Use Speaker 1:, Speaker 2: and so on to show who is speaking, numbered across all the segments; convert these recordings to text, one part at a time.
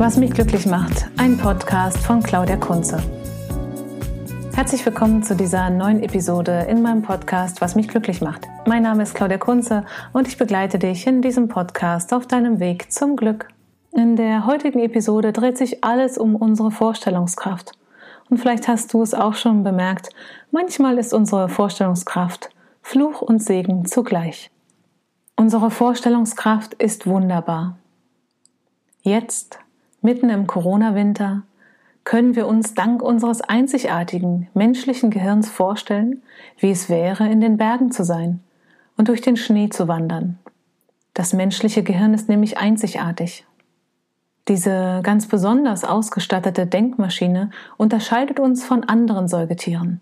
Speaker 1: Was mich glücklich macht, ein Podcast von Claudia Kunze. Herzlich willkommen zu dieser neuen Episode in meinem Podcast Was mich glücklich macht. Mein Name ist Claudia Kunze und ich begleite dich in diesem Podcast auf deinem Weg zum Glück. In der heutigen Episode dreht sich alles um unsere Vorstellungskraft. Und vielleicht hast du es auch schon bemerkt, manchmal ist unsere Vorstellungskraft Fluch und Segen zugleich. Unsere Vorstellungskraft ist wunderbar. Jetzt Mitten im Corona-Winter können wir uns dank unseres einzigartigen menschlichen Gehirns vorstellen, wie es wäre, in den Bergen zu sein und durch den Schnee zu wandern. Das menschliche Gehirn ist nämlich einzigartig. Diese ganz besonders ausgestattete Denkmaschine unterscheidet uns von anderen Säugetieren.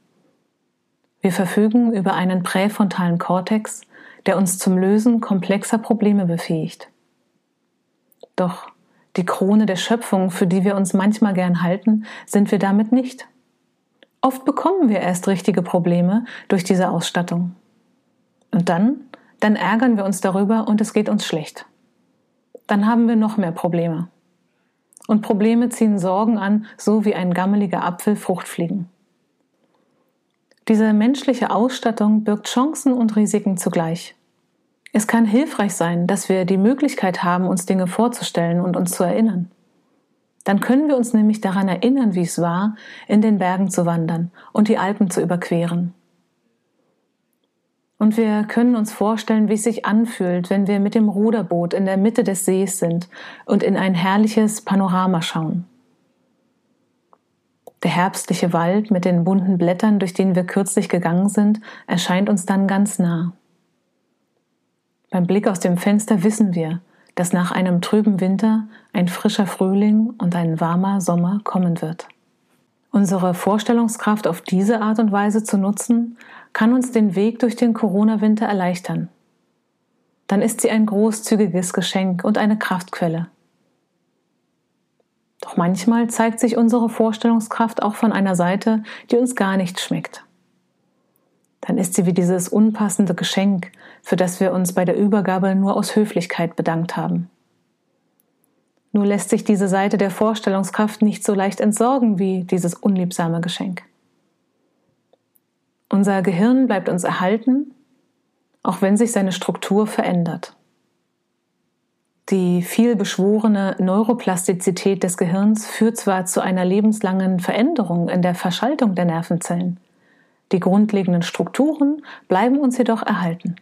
Speaker 1: Wir verfügen über einen präfrontalen Kortex, der uns zum Lösen komplexer Probleme befähigt. Doch die Krone der Schöpfung, für die wir uns manchmal gern halten, sind wir damit nicht. Oft bekommen wir erst richtige Probleme durch diese Ausstattung. Und dann, dann ärgern wir uns darüber und es geht uns schlecht. Dann haben wir noch mehr Probleme. Und Probleme ziehen Sorgen an, so wie ein gammeliger Apfel Fruchtfliegen. Diese menschliche Ausstattung birgt Chancen und Risiken zugleich. Es kann hilfreich sein, dass wir die Möglichkeit haben, uns Dinge vorzustellen und uns zu erinnern. Dann können wir uns nämlich daran erinnern, wie es war, in den Bergen zu wandern und die Alpen zu überqueren. Und wir können uns vorstellen, wie es sich anfühlt, wenn wir mit dem Ruderboot in der Mitte des Sees sind und in ein herrliches Panorama schauen. Der herbstliche Wald mit den bunten Blättern, durch den wir kürzlich gegangen sind, erscheint uns dann ganz nah. Beim Blick aus dem Fenster wissen wir, dass nach einem trüben Winter ein frischer Frühling und ein warmer Sommer kommen wird. Unsere Vorstellungskraft auf diese Art und Weise zu nutzen, kann uns den Weg durch den Corona-Winter erleichtern. Dann ist sie ein großzügiges Geschenk und eine Kraftquelle. Doch manchmal zeigt sich unsere Vorstellungskraft auch von einer Seite, die uns gar nicht schmeckt dann ist sie wie dieses unpassende Geschenk, für das wir uns bei der Übergabe nur aus Höflichkeit bedankt haben. Nur lässt sich diese Seite der Vorstellungskraft nicht so leicht entsorgen wie dieses unliebsame Geschenk. Unser Gehirn bleibt uns erhalten, auch wenn sich seine Struktur verändert. Die viel beschworene Neuroplastizität des Gehirns führt zwar zu einer lebenslangen Veränderung in der Verschaltung der Nervenzellen, die grundlegenden Strukturen bleiben uns jedoch erhalten.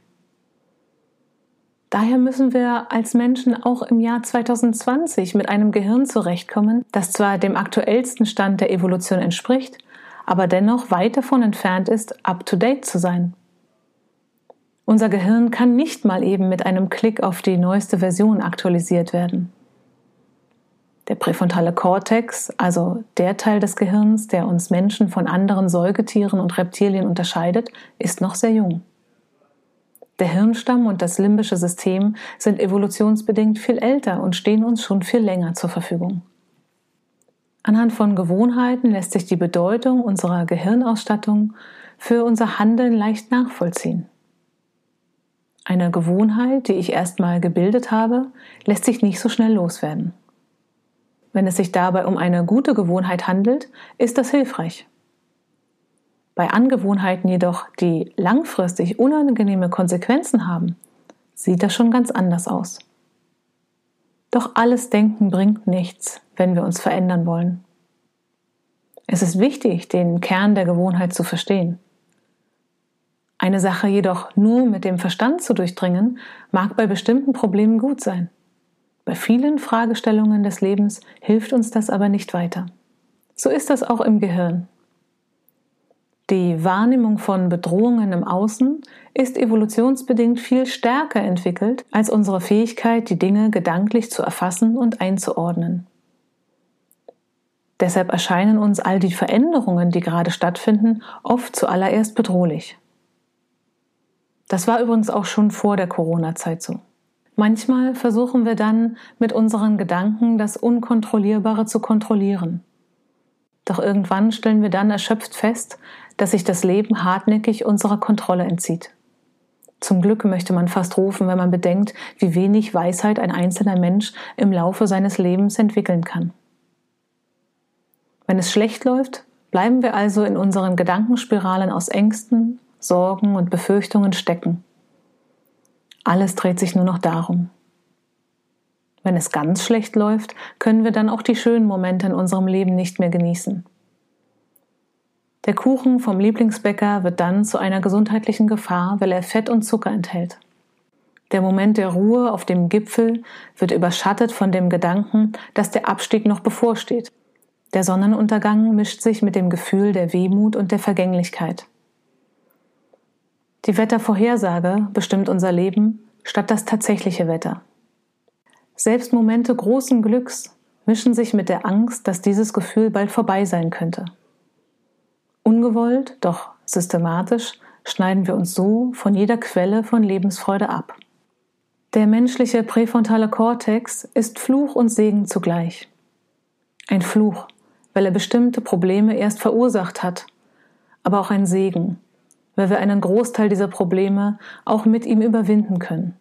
Speaker 1: Daher müssen wir als Menschen auch im Jahr 2020 mit einem Gehirn zurechtkommen, das zwar dem aktuellsten Stand der Evolution entspricht, aber dennoch weit davon entfernt ist, up-to-date zu sein. Unser Gehirn kann nicht mal eben mit einem Klick auf die neueste Version aktualisiert werden. Der präfrontale Kortex, also der Teil des Gehirns, der uns Menschen von anderen Säugetieren und Reptilien unterscheidet, ist noch sehr jung. Der Hirnstamm und das limbische System sind evolutionsbedingt viel älter und stehen uns schon viel länger zur Verfügung. Anhand von Gewohnheiten lässt sich die Bedeutung unserer Gehirnausstattung für unser Handeln leicht nachvollziehen. Eine Gewohnheit, die ich erstmal gebildet habe, lässt sich nicht so schnell loswerden. Wenn es sich dabei um eine gute Gewohnheit handelt, ist das hilfreich. Bei Angewohnheiten jedoch, die langfristig unangenehme Konsequenzen haben, sieht das schon ganz anders aus. Doch alles Denken bringt nichts, wenn wir uns verändern wollen. Es ist wichtig, den Kern der Gewohnheit zu verstehen. Eine Sache jedoch nur mit dem Verstand zu durchdringen, mag bei bestimmten Problemen gut sein. Bei vielen Fragestellungen des Lebens hilft uns das aber nicht weiter. So ist das auch im Gehirn. Die Wahrnehmung von Bedrohungen im Außen ist evolutionsbedingt viel stärker entwickelt als unsere Fähigkeit, die Dinge gedanklich zu erfassen und einzuordnen. Deshalb erscheinen uns all die Veränderungen, die gerade stattfinden, oft zuallererst bedrohlich. Das war übrigens auch schon vor der Corona-Zeit so. Manchmal versuchen wir dann mit unseren Gedanken das Unkontrollierbare zu kontrollieren. Doch irgendwann stellen wir dann erschöpft fest, dass sich das Leben hartnäckig unserer Kontrolle entzieht. Zum Glück möchte man fast rufen, wenn man bedenkt, wie wenig Weisheit ein einzelner Mensch im Laufe seines Lebens entwickeln kann. Wenn es schlecht läuft, bleiben wir also in unseren Gedankenspiralen aus Ängsten, Sorgen und Befürchtungen stecken. Alles dreht sich nur noch darum. Wenn es ganz schlecht läuft, können wir dann auch die schönen Momente in unserem Leben nicht mehr genießen. Der Kuchen vom Lieblingsbäcker wird dann zu einer gesundheitlichen Gefahr, weil er Fett und Zucker enthält. Der Moment der Ruhe auf dem Gipfel wird überschattet von dem Gedanken, dass der Abstieg noch bevorsteht. Der Sonnenuntergang mischt sich mit dem Gefühl der Wehmut und der Vergänglichkeit. Die Wettervorhersage bestimmt unser Leben statt das tatsächliche Wetter. Selbst Momente großen Glücks mischen sich mit der Angst, dass dieses Gefühl bald vorbei sein könnte. Ungewollt, doch systematisch schneiden wir uns so von jeder Quelle von Lebensfreude ab. Der menschliche präfrontale Kortex ist Fluch und Segen zugleich. Ein Fluch, weil er bestimmte Probleme erst verursacht hat, aber auch ein Segen, weil wir einen Großteil dieser Probleme auch mit ihm überwinden können.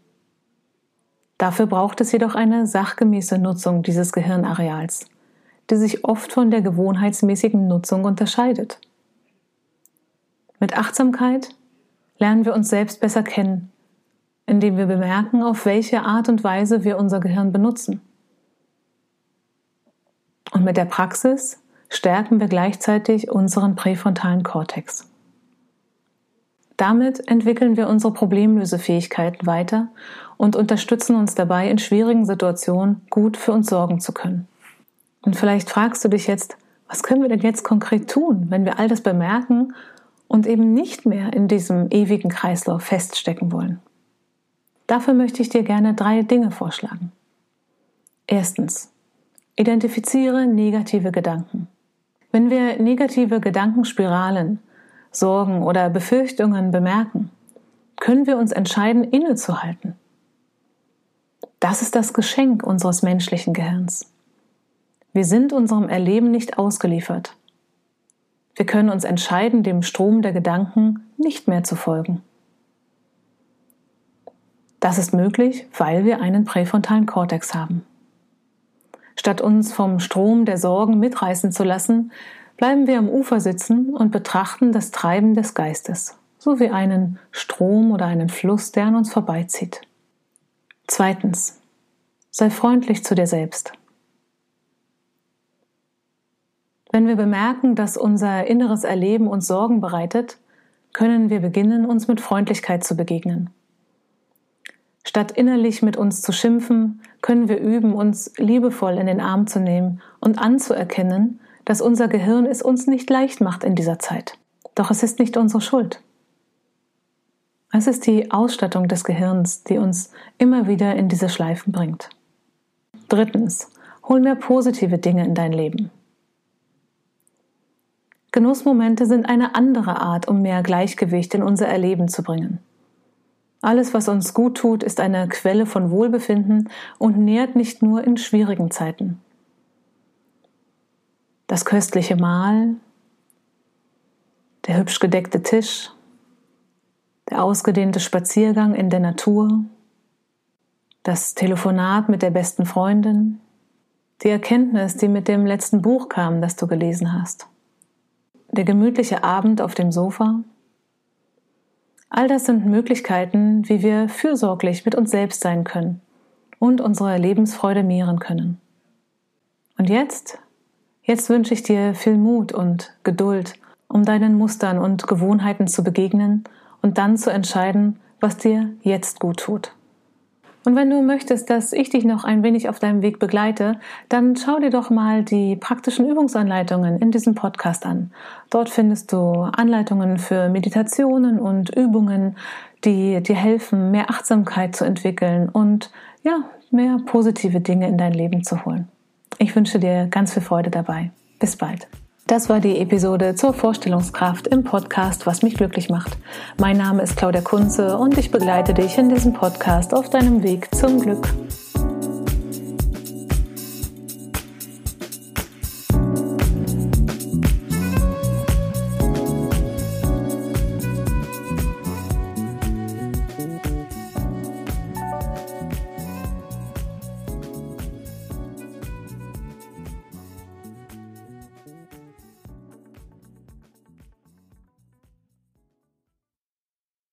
Speaker 1: Dafür braucht es jedoch eine sachgemäße Nutzung dieses Gehirnareals, die sich oft von der gewohnheitsmäßigen Nutzung unterscheidet. Mit Achtsamkeit lernen wir uns selbst besser kennen, indem wir bemerken, auf welche Art und Weise wir unser Gehirn benutzen. Und mit der Praxis stärken wir gleichzeitig unseren präfrontalen Kortex. Damit entwickeln wir unsere Problemlösefähigkeiten weiter und unterstützen uns dabei, in schwierigen Situationen gut für uns sorgen zu können. Und vielleicht fragst du dich jetzt, was können wir denn jetzt konkret tun, wenn wir all das bemerken und eben nicht mehr in diesem ewigen Kreislauf feststecken wollen. Dafür möchte ich dir gerne drei Dinge vorschlagen. Erstens, identifiziere negative Gedanken. Wenn wir negative Gedankenspiralen, Sorgen oder Befürchtungen bemerken, können wir uns entscheiden, innezuhalten. Das ist das Geschenk unseres menschlichen Gehirns. Wir sind unserem Erleben nicht ausgeliefert. Wir können uns entscheiden, dem Strom der Gedanken nicht mehr zu folgen. Das ist möglich, weil wir einen präfrontalen Kortex haben. Statt uns vom Strom der Sorgen mitreißen zu lassen, bleiben wir am Ufer sitzen und betrachten das Treiben des Geistes, so wie einen Strom oder einen Fluss, der an uns vorbeizieht. Zweitens, sei freundlich zu dir selbst. Wenn wir bemerken, dass unser inneres Erleben uns Sorgen bereitet, können wir beginnen, uns mit Freundlichkeit zu begegnen. Statt innerlich mit uns zu schimpfen, können wir üben, uns liebevoll in den Arm zu nehmen und anzuerkennen, dass unser Gehirn es uns nicht leicht macht in dieser Zeit. Doch es ist nicht unsere Schuld. Es ist die Ausstattung des Gehirns, die uns immer wieder in diese Schleifen bringt. Drittens, hol mehr positive Dinge in dein Leben. Genussmomente sind eine andere Art, um mehr Gleichgewicht in unser Erleben zu bringen. Alles, was uns gut tut, ist eine Quelle von Wohlbefinden und nährt nicht nur in schwierigen Zeiten. Das köstliche Mahl, der hübsch gedeckte Tisch, der ausgedehnte Spaziergang in der Natur, das Telefonat mit der besten Freundin, die Erkenntnis, die mit dem letzten Buch kam, das du gelesen hast der gemütliche Abend auf dem Sofa. All das sind Möglichkeiten, wie wir fürsorglich mit uns selbst sein können und unsere Lebensfreude mehren können. Und jetzt, jetzt wünsche ich dir viel Mut und Geduld, um deinen Mustern und Gewohnheiten zu begegnen und dann zu entscheiden, was dir jetzt gut tut. Und wenn du möchtest, dass ich dich noch ein wenig auf deinem Weg begleite, dann schau dir doch mal die praktischen Übungsanleitungen in diesem Podcast an. Dort findest du Anleitungen für Meditationen und Übungen, die dir helfen, mehr Achtsamkeit zu entwickeln und ja, mehr positive Dinge in dein Leben zu holen. Ich wünsche dir ganz viel Freude dabei. Bis bald. Das war die Episode zur Vorstellungskraft im Podcast Was mich glücklich macht. Mein Name ist Claudia Kunze und ich begleite dich in diesem Podcast auf deinem Weg zum Glück.